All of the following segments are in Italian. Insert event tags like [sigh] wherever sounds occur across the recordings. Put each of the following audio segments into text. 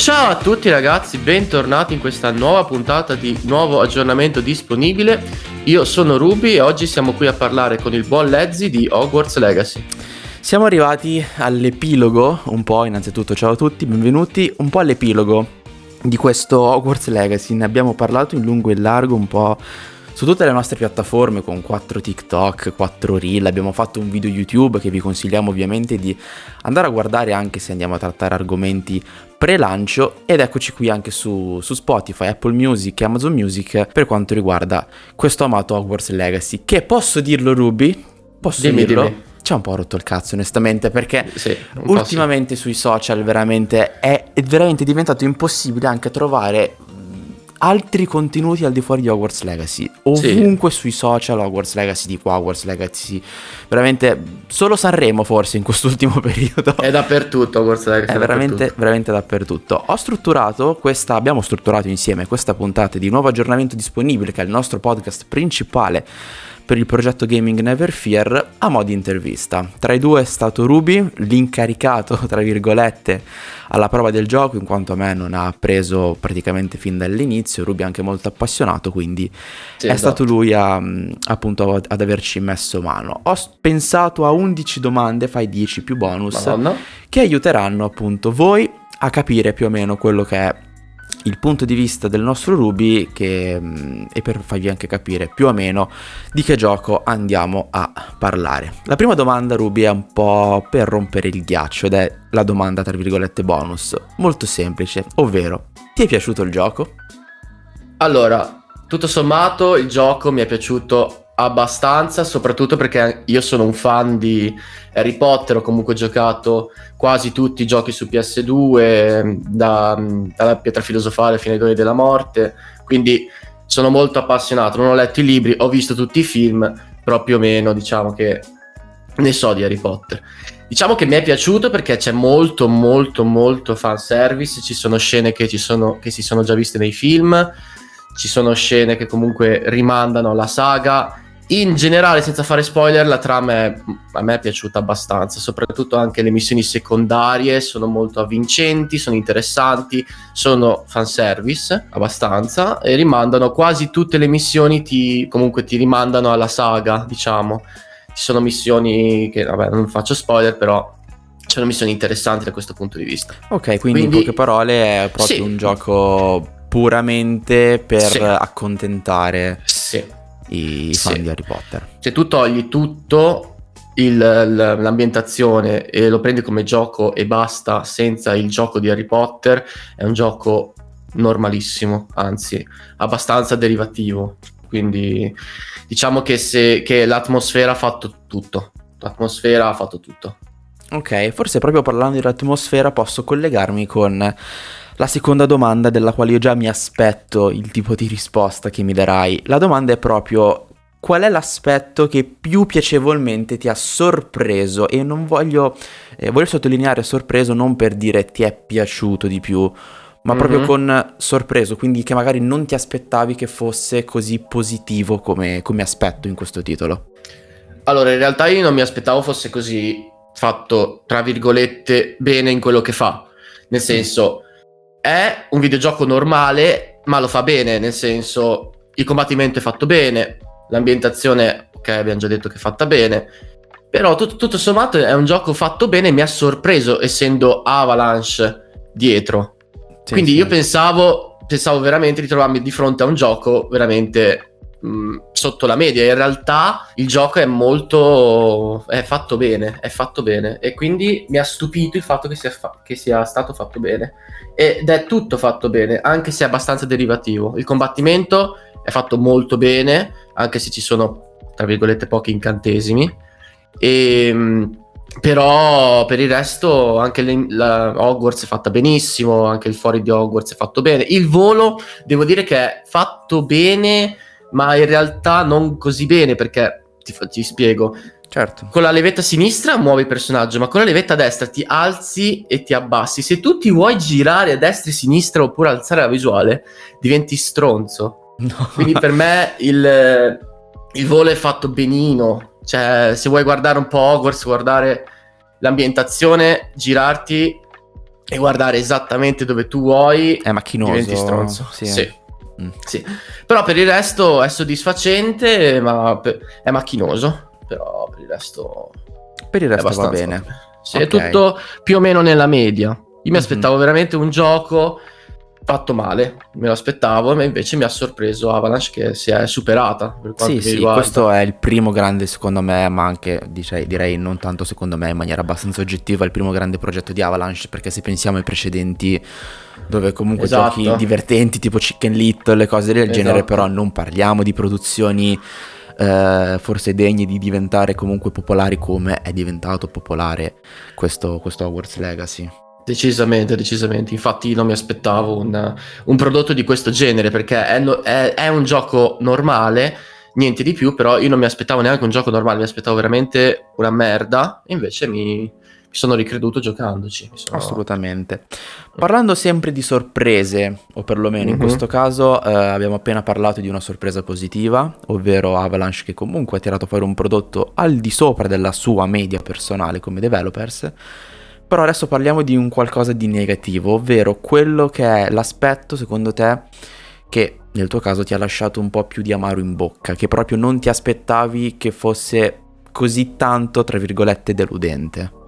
Ciao a tutti ragazzi, bentornati in questa nuova puntata di nuovo aggiornamento disponibile. Io sono Ruby e oggi siamo qui a parlare con il buon Lezzi di Hogwarts Legacy. Siamo arrivati all'epilogo, un po' innanzitutto ciao a tutti, benvenuti, un po' all'epilogo di questo Hogwarts Legacy. Ne abbiamo parlato in lungo e largo un po' su tutte le nostre piattaforme con 4 TikTok, 4 Reel, abbiamo fatto un video YouTube che vi consigliamo ovviamente di andare a guardare anche se andiamo a trattare argomenti pre-lancio ed eccoci qui anche su, su, Spotify, Apple Music e Amazon Music per quanto riguarda questo amato Hogwarts Legacy che posso dirlo Ruby? Posso dimmi, dirlo? Dimmi. Ci ha un po' rotto il cazzo onestamente perché sì, ultimamente sui social veramente è, è veramente diventato impossibile anche trovare altri contenuti al di fuori di Hogwarts Legacy. Ovunque sì. sui social Hogwarts Legacy, di qua Hogwarts Legacy. Veramente solo Sanremo forse in quest'ultimo [laughs] periodo. È dappertutto Hogwarts Legacy. È, veramente, dappertutto. veramente dappertutto. Ho strutturato questa, abbiamo strutturato insieme questa puntata di nuovo aggiornamento disponibile che è il nostro podcast principale per il progetto Gaming Never Fear a mo' di intervista. Tra i due è stato Ruby, l'incaricato, [laughs] tra virgolette, alla prova del gioco, in quanto a me non ha preso praticamente fin dall'inizio. Ruby è anche molto appassionato, quindi sì, è esatto. stato lui a, appunto ad averci messo mano. Ho pensato a 11 domande, fai 10 più bonus, Madonna. che aiuteranno appunto voi a capire più o meno quello che è il punto di vista del nostro Ruby che, mm, e per farvi anche capire più o meno di che gioco andiamo a parlare. La prima domanda Ruby è un po' per rompere il ghiaccio ed è la domanda tra virgolette bonus, molto semplice, ovvero ti è piaciuto il gioco? Allora, tutto sommato il gioco mi è piaciuto abbastanza, soprattutto perché io sono un fan di Harry Potter, ho comunque giocato quasi tutti i giochi su PS2, da, dalla pietra filosofale fino ai doni della morte, quindi sono molto appassionato, non ho letto i libri, ho visto tutti i film, però più o meno diciamo che ne so di Harry Potter. Diciamo che mi è piaciuto perché c'è molto molto molto fanservice, ci sono scene che, ci sono, che si sono già viste nei film, ci sono scene che comunque rimandano alla saga in generale, senza fare spoiler, la trama è, a me è piaciuta abbastanza, soprattutto anche le missioni secondarie sono molto avvincenti, sono interessanti, sono fanservice abbastanza e rimandano quasi tutte le missioni, ti, comunque ti rimandano alla saga, diciamo. Ci sono missioni che, vabbè, non faccio spoiler, però sono missioni interessanti da questo punto di vista. Ok, quindi, quindi in poche parole è proprio sì. un gioco puramente per sì. accontentare. Sì i fan sì. di Harry Potter. Se tu togli tutto il, l'ambientazione e lo prendi come gioco e basta senza il gioco di Harry Potter, è un gioco normalissimo, anzi abbastanza derivativo. Quindi diciamo che, se, che l'atmosfera ha fatto tutto. L'atmosfera ha fatto tutto. Ok, forse proprio parlando dell'atmosfera posso collegarmi con la seconda domanda della quale io già mi aspetto il tipo di risposta che mi darai. La domanda è proprio qual è l'aspetto che più piacevolmente ti ha sorpreso e non voglio, eh, voglio sottolineare sorpreso non per dire ti è piaciuto di più, ma mm-hmm. proprio con sorpreso, quindi che magari non ti aspettavi che fosse così positivo come, come aspetto in questo titolo. Allora, in realtà io non mi aspettavo fosse così fatto, tra virgolette, bene in quello che fa. Nel senso, è un videogioco normale, ma lo fa bene, nel senso il combattimento è fatto bene, l'ambientazione, ok, abbiamo già detto che è fatta bene, però tutto, tutto sommato è un gioco fatto bene, mi ha sorpreso essendo Avalanche dietro. Sì, Quindi sì. io pensavo, pensavo veramente di trovarmi di fronte a un gioco veramente mh, sotto la media. In realtà il gioco è molto. è fatto bene. È fatto bene. E quindi mi ha stupito il fatto che sia, fa- che sia stato fatto bene. Ed è tutto fatto bene, anche se è abbastanza derivativo. Il combattimento è fatto molto bene, anche se ci sono, tra virgolette, pochi incantesimi. E. Mh, però per il resto anche le, la Hogwarts è fatta benissimo, anche il fuori di Hogwarts è fatto bene. Il volo devo dire che è fatto bene ma in realtà non così bene perché ti, ti spiego. Certo. Con la levetta sinistra muovi il personaggio, ma con la levetta destra ti alzi e ti abbassi. Se tu ti vuoi girare a destra e sinistra oppure alzare la visuale, diventi stronzo. No. Quindi per me il, il volo è fatto benino. Cioè, se vuoi guardare un po' Hogwarts, guardare l'ambientazione, girarti e guardare esattamente dove tu vuoi, è macchinoso. Diventi stronzo. Sì. sì. Mm. sì. Però per il resto è soddisfacente, ma è macchinoso. Però per il resto. Per il resto va bene. Sì, okay. è tutto più o meno nella media. Io mi mm-hmm. aspettavo veramente un gioco fatto male, me lo aspettavo, ma invece mi ha sorpreso Avalanche che si è superata. Per sì, sì, riguarda. questo è il primo grande secondo me, ma anche direi, direi, non tanto secondo me in maniera abbastanza oggettiva, il primo grande progetto di Avalanche, perché se pensiamo ai precedenti dove comunque esatto. giochi divertenti tipo Chicken Little, le cose del esatto. genere, però non parliamo di produzioni eh, forse degne di diventare comunque popolari come è diventato popolare questo, questo Hogwarts Legacy. Decisamente, decisamente. Infatti non mi aspettavo un, un prodotto di questo genere perché è, è, è, un gioco normale, niente di più, però io non mi aspettavo neanche un gioco normale, mi aspettavo veramente una merda, invece mi, mi sono ricreduto giocandoci. Sono... Assolutamente. Parlando sempre di sorprese, o perlomeno mm-hmm. in mhm. questo caso eh, abbiamo appena parlato di una sorpresa positiva, ovvero Avalanche che comunque ha tirato fuori un prodotto al di sopra della sua media personale come developers però adesso parliamo di un qualcosa di negativo, ovvero quello che è l'aspetto, secondo te, che nel tuo caso ti ha lasciato un po' più di amaro in bocca, che proprio non ti aspettavi che fosse così tanto, tra virgolette, deludente.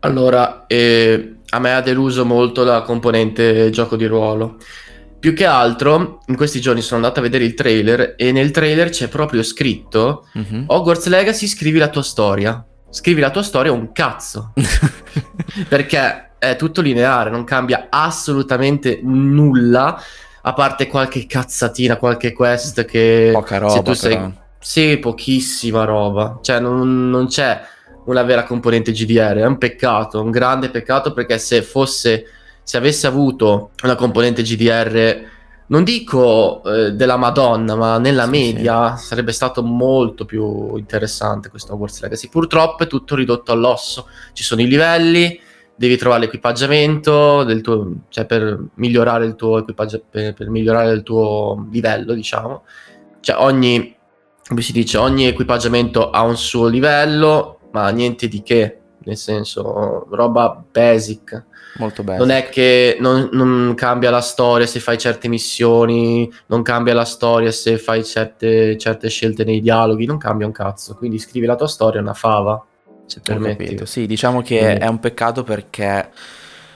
Allora, eh, a me ha deluso molto la componente gioco di ruolo. Più che altro, in questi giorni sono andato a vedere il trailer e nel trailer c'è proprio scritto mm-hmm. Hogwarts Legacy scrivi la tua storia scrivi la tua storia un cazzo. [laughs] Perché è tutto lineare, non cambia assolutamente nulla, a parte qualche cazzatina, qualche quest che... Poca roba, se tu sei... Però. Sì, pochissima roba. Cioè, non, non c'è una vera componente GDR. È un peccato, un grande peccato perché se fosse, se avesse avuto una componente GDR non dico eh, della Madonna, ma nella sì, media sì. sarebbe stato molto più interessante questo Hogwarts Legacy. Purtroppo è tutto ridotto all'osso. Ci sono i livelli, devi trovare l'equipaggiamento tuo, cioè per migliorare il tuo equipaggiamento, per, per, migliorare il tuo livello, diciamo. Cioè ogni, come si dice, ogni equipaggiamento ha un suo livello, ma niente di che, nel senso, roba basic Molto bello. Non è che non, non, cambia la storia se fai certe missioni, non cambia la storia se fai certe, certe scelte nei dialoghi, non cambia un cazzo. Quindi scrivi la tua storia, una fava, se permetti. Sì, diciamo che mm. è un peccato perché...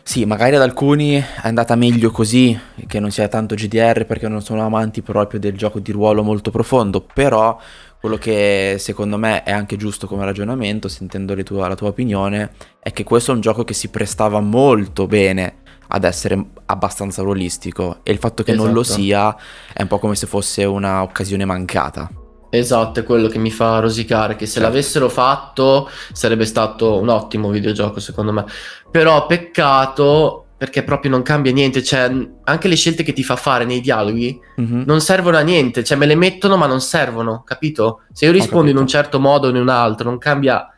Sì, magari ad alcuni è andata meglio così, che non sia tanto GDR perché non sono amanti proprio del gioco di ruolo molto profondo, però quello che secondo me è anche giusto come ragionamento, sentendo tua, la tua opinione, è che questo è un gioco che si prestava molto bene ad essere abbastanza ruolistico e il fatto che esatto. non lo esatto. sia è un po' come se fosse un'occasione mancata. Esatto, è quello che mi fa rosicare, che se certo. l'avessero fatto sarebbe stato un ottimo videogioco secondo me. Però peccato perché proprio non cambia niente, cioè anche le scelte che ti fa fare nei dialoghi mm-hmm. non servono a niente, cioè me le mettono ma non servono, capito? Se io rispondo in un certo modo o in un altro non cambia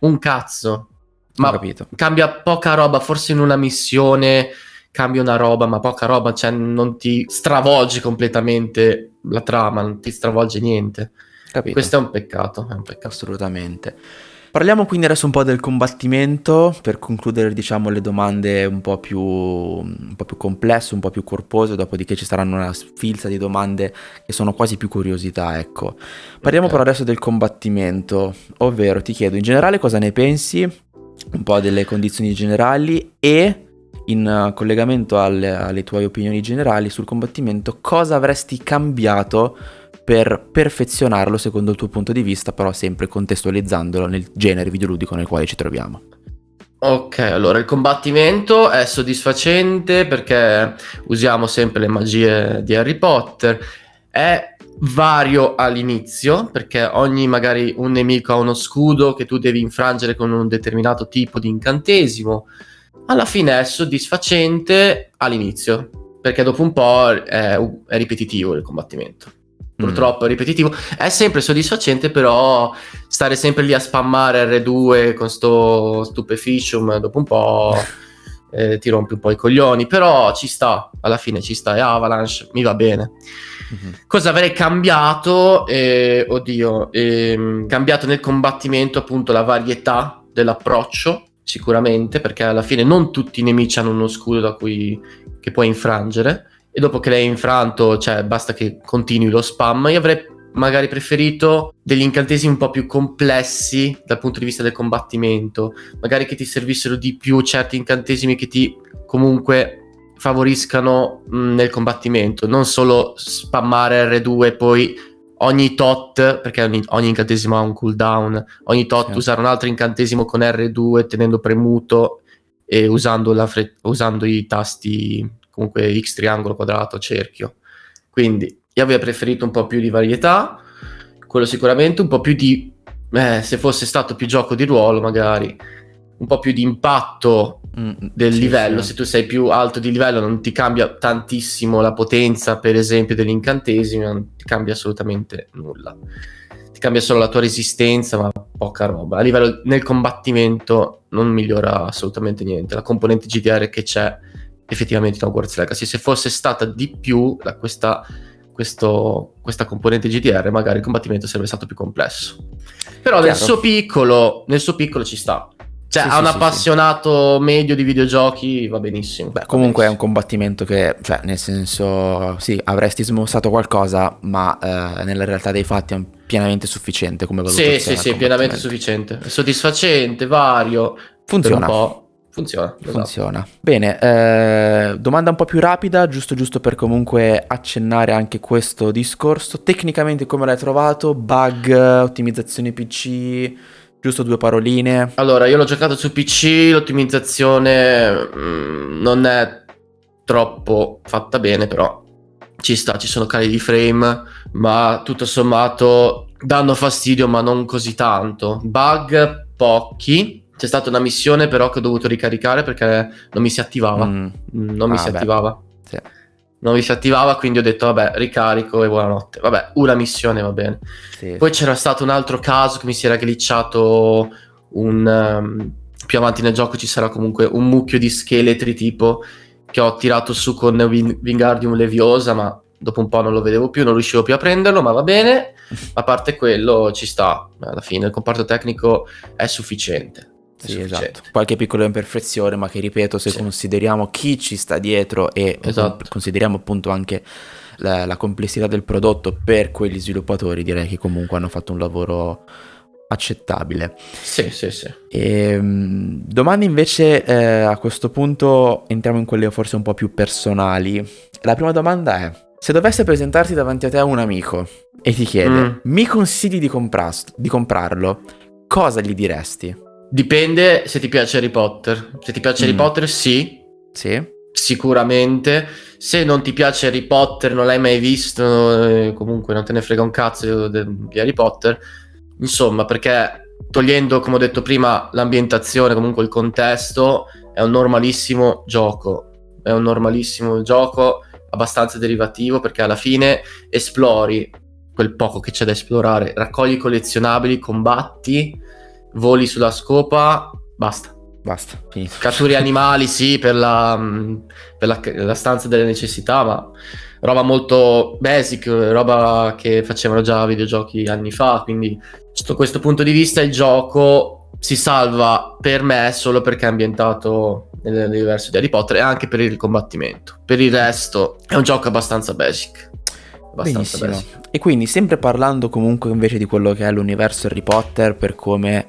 un cazzo, ma cambia poca roba, forse in una missione cambia una roba, ma poca roba, cioè non ti stravolge completamente la trama, non ti stravolge niente. Capito. Questo è un peccato, è un peccato. Assolutamente. Parliamo quindi adesso un po' del combattimento per concludere diciamo le domande un po' più, un po più complesse, un po' più corpose, dopodiché ci saranno una sfilza di domande che sono quasi più curiosità, ecco. Parliamo okay. però adesso del combattimento, ovvero ti chiedo in generale cosa ne pensi, un po' delle condizioni generali e in collegamento alle, alle tue opinioni generali sul combattimento cosa avresti cambiato per perfezionarlo secondo il tuo punto di vista, però sempre contestualizzandolo nel genere videoludico nel quale ci troviamo. Ok, allora il combattimento è soddisfacente perché usiamo sempre le magie di Harry Potter. È vario all'inizio perché ogni magari un nemico ha uno scudo che tu devi infrangere con un determinato tipo di incantesimo. Alla fine è soddisfacente all'inizio perché dopo un po' è, è ripetitivo il combattimento purtroppo è ripetitivo. È sempre soddisfacente, però stare sempre lì a spammare R2 con sto stupeficium dopo un po' [laughs] eh, ti rompi un po' i coglioni. Però ci sta, alla fine ci sta. E Avalanche mi va bene. Mm-hmm. Cosa avrei cambiato? Eh, oddio, eh, cambiato nel combattimento appunto la varietà dell'approccio sicuramente, perché alla fine non tutti i nemici hanno uno scudo da cui, che puoi infrangere, e dopo che l'hai infranto, cioè basta che continui lo spam. Io avrei magari preferito degli incantesimi un po' più complessi dal punto di vista del combattimento, magari che ti servissero di più certi incantesimi che ti comunque favoriscano mh, nel combattimento, non solo spammare R2 e poi ogni tot, perché ogni, ogni, incantesimo ha un cooldown, ogni tot sì. usare un altro incantesimo con R2 tenendo premuto e usando, fre- usando i tasti comunque X triangolo, quadrato, cerchio. Quindi io avrei preferito un po' più di varietà, quello sicuramente, un po' più di, eh, se fosse stato più gioco di ruolo magari, un po' più di impatto mm, del sì, livello, sì. se tu sei più alto di livello non ti cambia tantissimo la potenza, per esempio, degli incantesimi, non ti cambia assolutamente nulla. Ti cambia solo la tua resistenza, ma poca roba. A livello nel combattimento non migliora assolutamente niente. La componente GDR che c'è effettivamente in Hogwarts Legacy, se fosse stata di più la, questa questo, questa componente GDR, magari il combattimento sarebbe stato più complesso. Però nel suo, piccolo, nel suo piccolo ci sta. Cioè, sì, a sì, un sì, appassionato medio di videogiochi va benissimo. Beh, comunque benissimo. è un combattimento che, cioè, nel senso, sì, avresti smossato qualcosa, ma eh, nella realtà dei fatti è pienamente sufficiente come valutazione. Sì, sì, sì, pienamente sufficiente. Soddisfacente, vario. Funziona. Funziona. Esatto. Funziona. Bene, eh, domanda un po' più rapida, giusto giusto per comunque accennare anche questo discorso. Tecnicamente come l'hai trovato? Bug, ottimizzazione PC, giusto due paroline? Allora, io l'ho giocato su PC, l'ottimizzazione mh, mm, non è troppo fatta bene, però ci sta, ci sono cali di frame, ma tutto sommato danno fastidio, ma non così tanto. Bug pochi, c'è stata una missione però che ho dovuto ricaricare perché non mi si attivava. Mm. Non mi ah, si beh. attivava. Sì. Non mi si attivava, quindi ho detto vabbè, ricarico e buonanotte. Vabbè, una missione va bene. Sì. Poi c'era stato un altro caso che mi si era glitchato un... Um, più avanti nel gioco ci sarà comunque un mucchio di scheletri tipo che ho tirato su con Ving- Wingardium Leviosa, ma dopo un po' non lo vedevo più, non riuscivo più a prenderlo, ma va bene. [laughs] A parte quello ci sta, alla fine il comparto tecnico è sufficiente. Sì, esatto. Qualche piccola imperfezione, ma che ripeto, se sì. consideriamo chi ci sta dietro e esatto. consideriamo appunto anche la, la, complessità del prodotto per quegli sviluppatori, direi che comunque hanno fatto un lavoro accettabile. Sì, sì, sì. E, ehm, domande invece eh, a questo punto entriamo in quelle forse un po' più personali. La prima domanda è: se dovesse presentarti davanti a te un amico e ti chiede, mm. mi consigli di, compras- di comprarlo, cosa gli diresti? Dipende se ti piace Harry Potter. Se ti piace mm. Harry Potter, sì. Sì. Sicuramente. Se non ti piace Harry Potter, non l'hai mai visto, eh, comunque non te ne frega un cazzo di Harry Potter. Insomma, perché togliendo, come ho detto prima, l'ambientazione, comunque il contesto, è un normalissimo gioco. È un normalissimo gioco abbastanza derivativo perché alla fine esplori quel poco che c'è da esplorare, raccogli collezionabili, combatti voli sulla scopa, basta. Basta, finito. Catturi [laughs] animali, sì, per, la, per la, la, stanza delle necessità, ma roba molto basic, roba che facevano già videogiochi anni fa, quindi sotto questo punto di vista il gioco si salva per me solo perché è ambientato nell'universo di Harry Potter e anche per il combattimento. Per il resto è un gioco abbastanza basic abbastanza Benissimo. E quindi sempre parlando comunque invece di quello che è l'universo Harry Potter, per come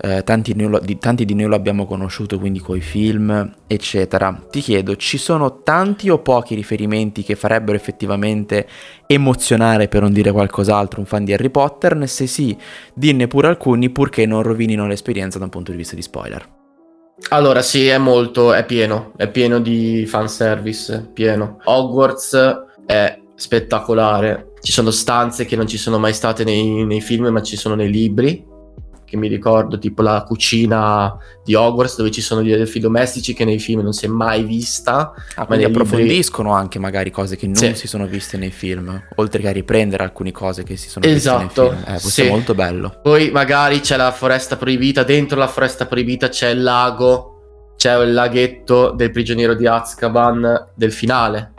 eh, tanti, lo, di, tanti, di, noi lo abbiamo conosciuto, quindi coi film, eccetera, ti chiedo, ci sono tanti o pochi riferimenti che farebbero effettivamente emozionare, per non dire qualcos'altro, un fan di Harry Potter? Se sì, dinne pure alcuni, purché non rovinino l'esperienza da un punto di vista di spoiler. Allora, sì, è molto, è pieno, è pieno di fanservice, pieno. Hogwarts è spettacolare. Ci sono stanze che non ci sono mai state nei, nei film, ma ci sono nei libri. Che mi ricordo, tipo la cucina di Hogwarts, dove ci sono gli elfi domestici che nei film non si è mai vista. Ah, ma approfondiscono libri... anche magari cose che non sì. si sono viste nei film, oltre che a riprendere alcune cose che si sono esatto, viste nei film. Eh, questo sì. è molto bello. Poi magari c'è la foresta proibita, dentro la foresta proibita c'è il lago, c'è il laghetto del prigioniero di Azkaban del finale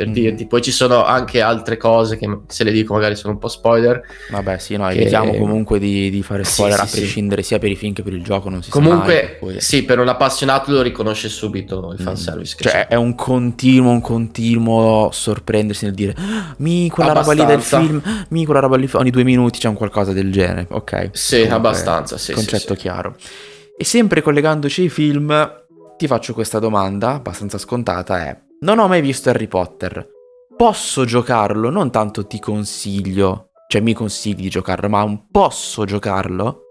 per Mm. dirti. Poi ci sono anche altre cose che se le dico magari sono un po' spoiler. Vabbè, sì, no, Che- evitiamo comunque di, di fare Sì, spoiler sì, a sì. prescindere sia per i film che per il gioco, non si mai, Comunque, per cui- sì, per un appassionato lo riconosce subito il Mm. fanservice. che Cioè, è un continuo, un continuo sorprendersi nel dire "Ah, mi quella roba lì del film, "Ah, mi quella roba lì ogni due minuti c'è un qualcosa del genere. Ok. Sì, Comunque, abbastanza, sì, sì, concetto sì. chiaro. E sempre collegandoci ai film, ti faccio questa domanda, abbastanza scontata, è non ho mai visto Harry Potter. Posso giocarlo? Non tanto ti consiglio, cioè mi consigli di giocarlo, ma posso giocarlo?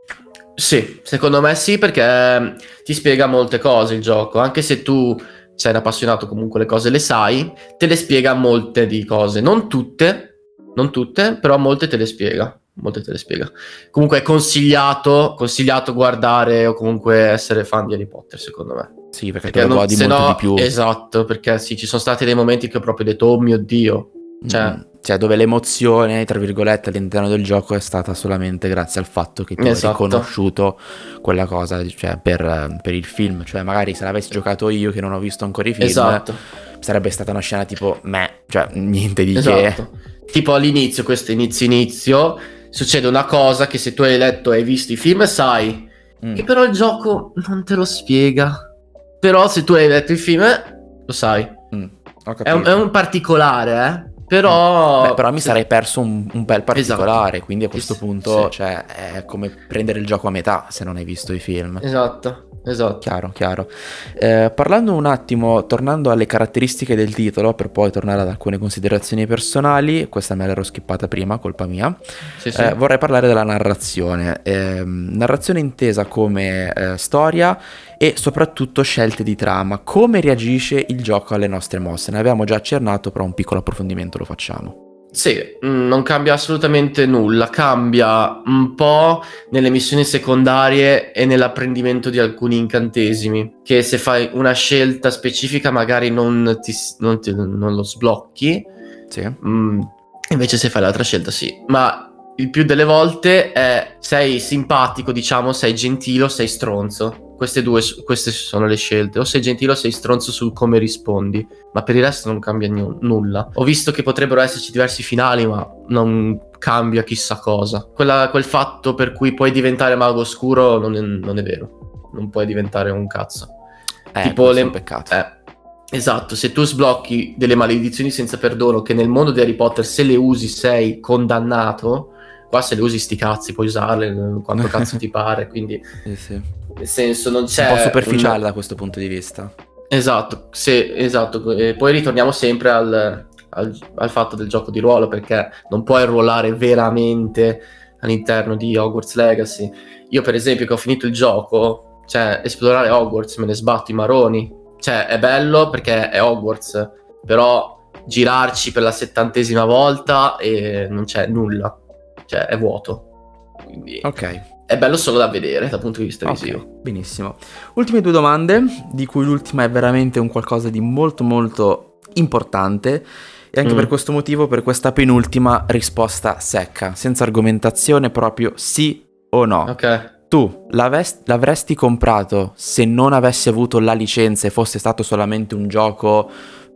Sì, secondo me sì, perché ehm, ti spiega molte cose il gioco, anche se tu sei un appassionato, comunque le cose le sai, te le spiega molte di cose, non tutte, non tutte, però molte te le spiega, molte te le spiega. Comunque è consigliato, consigliato guardare o comunque essere fan di Harry Potter, secondo me. Sì, perché, Perché te lo godi molto no- di più. Esatto, perché sì, ci sono stati dei momenti che ho proprio detto, oh mio Dio, cioè- Mm, cioè, dove l'emozione, tra virgolette, all'interno del gioco è stata solamente grazie al fatto che tu hai Esatto. riconosciuto quella cosa cioè, per, per il film. Cioè, magari se l'avessi giocato io che non ho visto ancora i film, esatto. sarebbe stata una scena tipo me, cioè niente di Esatto. Tipo all'inizio, questo inizio inizio, succede una cosa che se tu hai letto e hai visto i film sai, che... Mm. che però il gioco non te lo spiega. Però se tu hai letto i film lo sai. Mm, È un, è un particolare, eh. Però... Beh, però mi sarei perso un, un bel particolare, Esatto. quindi a questo punto sì. cioè, è come prendere il gioco a metà se non hai visto i film. Esatto, esatto. Chiaro, chiaro. Eh, parlando un attimo, tornando alle caratteristiche del titolo, per poi tornare ad alcune considerazioni personali, questa me l'ero skippata prima, colpa mia, Sì, sì. eh, vorrei parlare della narrazione. Ehm, narrazione intesa come eh, storia e soprattutto scelte di trama. Come reagisce il gioco alle nostre mosse? Ne abbiamo già accennato, però un piccolo approfondimento lo facciamo. Sì, mm, non cambia assolutamente nulla, cambia un po' nelle missioni secondarie e nell'apprendimento di alcuni incantesimi, che se fai una scelta specifica magari non, ti, non, ti- non lo sblocchi, Sì. mm, invece se fai l'altra scelta sì, ma il più delle volte è sei simpatico, diciamo, sei gentile o sei stronzo. Queste due queste sono le scelte, o sei gentile o sei stronzo sul come rispondi, ma per il resto non cambia nu- nulla. Ho visto che potrebbero esserci diversi finali, ma non cambia chissà cosa. Quella- quel fatto per cui puoi diventare mago oscuro non è, non è vero, non puoi diventare un cazzo. Eh, Tipo le- è un peccato. Eh, esatto, se tu sblocchi delle maledizioni senza perdono, che nel mondo di Harry Potter se le usi sei condannato, qua se le usi sti cazzi puoi usarle quanto [laughs] cazzo ti pare, quindi Sì, sì. Nel senso non c'è... un po' superficiale un- da questo punto di vista. Esatto, se- esatto. E poi ritorniamo sempre al, al- al fatto del gioco di ruolo, perché non puoi ruolare veramente all'interno di Hogwarts Legacy. Io, per esempio, che ho finito il gioco, cioè, esplorare Hogwarts me ne sbatto i maroni. Cioè, è bello perché è Hogwarts, però girarci per la settantesima volta e non c'è nulla. Cioè, è vuoto. Quindi Ok. È bello solo da vedere dal punto di vista Ok, visivo. benissimo. Ultime due domande, di cui l'ultima è veramente un qualcosa di molto molto importante e anche Mm. per questo motivo, per questa penultima risposta secca, senza argomentazione, proprio sì o no. Ok. Tu l'aves- l'avresti comprato se non avessi avuto la licenza e fosse stato solamente un gioco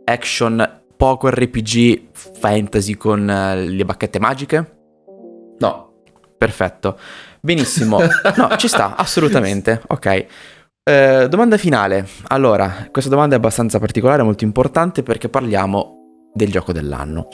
action poco RPG fantasy con eh, le bacchette magiche? No. Perfetto. Benissimo. No, ci sta, [laughs] assolutamente. Ok. Eh, domanda finale. Allora, questa domanda è abbastanza particolare, molto importante perché parliamo del gioco dell'anno.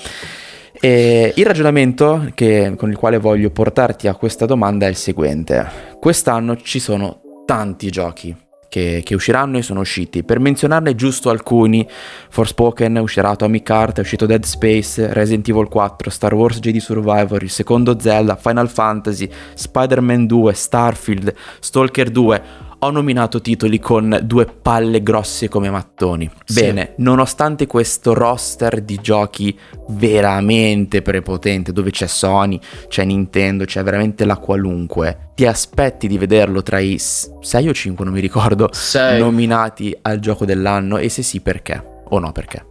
E il ragionamento che- con il quale voglio portarti a questa domanda è il seguente. Quest'anno ci sono tanti giochi che, che usciranno e sono usciti. Per menzionarne giusto alcuni, Forspoken è uscirà Atomic Heart, è uscito Dead Space, Resident Evil 4, Star Wars Jedi Survivor, il secondo Zelda, Final Fantasy, Spider-Man 2, Starfield, Stalker 2. Ho nominato titoli con due palle grosse come mattoni. Sì. Bene, nonostante questo roster di giochi veramente prepotente, dove c'è Sony, c'è Nintendo, c'è veramente la qualunque, ti aspetti di vederlo tra i 6 o 5, non mi ricordo, Sei. nominati al gioco dell'anno? E se sì, perché? O no, perché?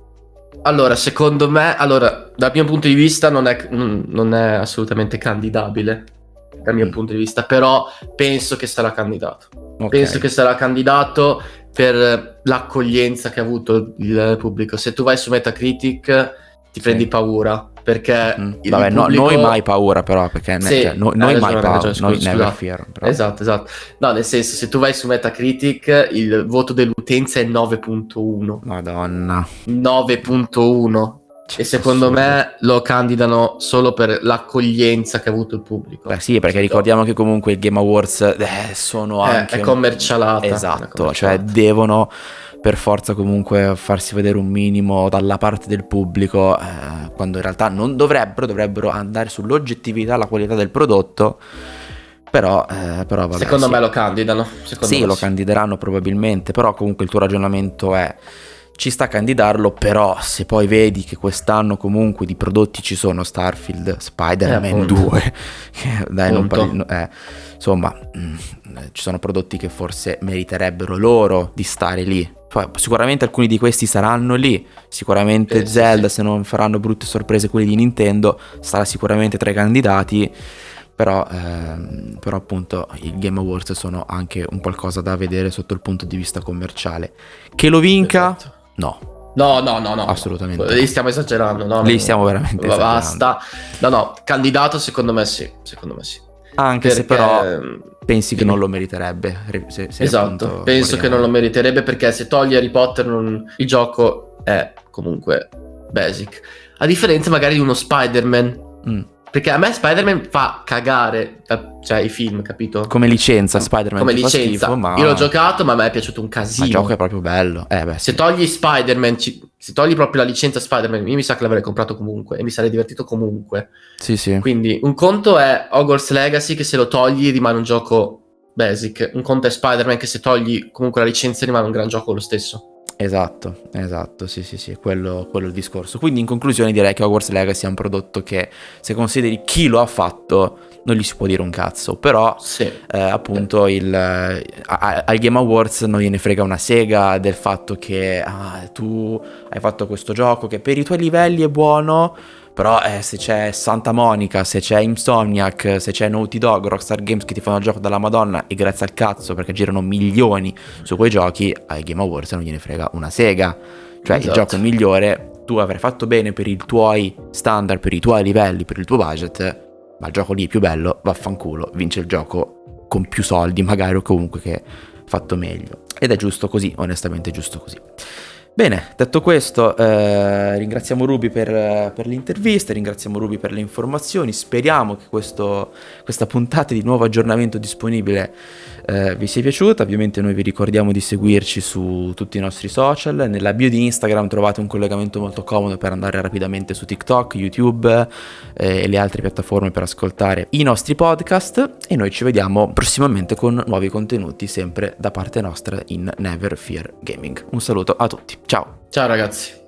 Allora, secondo me, allora, dal mio punto di vista non è, non è assolutamente candidabile, dal mio Mm. punto di vista, però penso che sarà candidato. Ok. Penso che sarà candidato per l'accoglienza che ha avuto il pubblico. Se tu vai su Metacritic ti prendi paura perché mm. Vabbè, pubblico... no, noi mai paura però perché sì, cioè, no, noi mai paura ragione, noi scusa, never fear però. esatto esatto no nel senso se tu vai su Metacritic il voto dell'utenza è 9.1 madonna 9.1 e secondo me lo candidano solo per l'accoglienza che ha avuto il pubblico. Beh, sì, perché ricordiamo che comunque il Game Awards eh, sono eh, anche. È commercialata. Esatto, è cioè devono per forza comunque farsi vedere un minimo dalla parte del pubblico, eh, quando in realtà non dovrebbero, dovrebbero andare sull'oggettività, la qualità del prodotto. Però, eh, però vabbè, secondo sì. me lo candidano. Secondo sì, lo sì. candideranno probabilmente, però comunque il tuo ragionamento è ci sta a candidarlo, però se poi vedi che quest'anno comunque di prodotti ci sono Starfield, Spider-Man eh, 2, [laughs] che dai, non parli, eh, insomma, mh, mm, ci sono prodotti che forse meriterebbero loro di stare lì. Poi, sicuramente alcuni di questi saranno lì, sicuramente eh, Zelda, sì, sì. se non faranno brutte sorprese quelli di Nintendo, sarà sicuramente tra i candidati. Però, ehm, però, appunto i Game Awards sono anche un qualcosa da vedere sotto il punto di vista commerciale. Che lo vinca, esatto. No. No, no, no, no. Assolutamente. Lì stiamo esagerando, no? Lì stiamo veramente Basta. No, no, candidato secondo me sì, secondo me sì. Anche perché... se però pensi che non lo meriterebbe. Se, se esatto, penso che non lo meriterebbe perché se togli Harry Potter non... il gioco è comunque basic. A differenza magari di uno Spider-Man. Mm perché a me Spider-Man fa cagare, eh, cioè i film, capito? Come licenza Spider-Man Come licenza. Schifo, ma... Io l'ho giocato, ma a me è piaciuto un casino. il gioco è proprio bello. Eh, beh, se togli Spider-Man, se togli proprio la licenza Spider-Man, io mi sa che l'avrei comprato comunque e mi sarei divertito comunque. Sì, sì. Quindi un conto è Hogwarts Legacy che se lo togli rimane un gioco basic. Un conto è Spider-Man che se togli comunque la licenza rimane un gran gioco lo stesso. Esatto, esatto, sì sì sì, quello, quello è il discorso. Quindi in conclusione direi che Hogwarts Legacy è un prodotto che se consideri chi lo ha fatto non gli si può dire un cazzo, però sì. eh, appunto il, eh, al Game Awards non gliene frega una sega del fatto che ah, tu hai fatto questo gioco che per i tuoi livelli è buono, però eh, se c'è Santa Monica, se c'è Insomniac, se c'è Naughty Dog, Rockstar Games che ti fanno il gioco dalla Madonna e grazie al cazzo perché girano milioni su quei giochi, ai Game Awards non gliene frega una sega. Cioè esatto. il gioco migliore, tu avrai fatto bene per i tuoi standard, per i tuoi livelli, per il tuo budget, ma il gioco lì è più bello, vaffanculo, vince il gioco con più soldi magari o comunque che fatto meglio. Ed è giusto così, onestamente è giusto così. Bene, detto questo, eh, ringraziamo Ruby per, per, l'intervista, ringraziamo Ruby per le informazioni, speriamo che questo, questa puntata di nuovo aggiornamento disponibile eh, vi sia piaciuta, ovviamente noi vi ricordiamo di seguirci su tutti i nostri social, nella bio di Instagram trovate un collegamento molto comodo per andare rapidamente su TikTok, YouTube eh, e le altre piattaforme per ascoltare i nostri podcast e noi ci vediamo prossimamente con nuovi contenuti sempre da parte nostra in Never Fear Gaming. Un saluto a tutti. Ciao. Ciao ragazzi.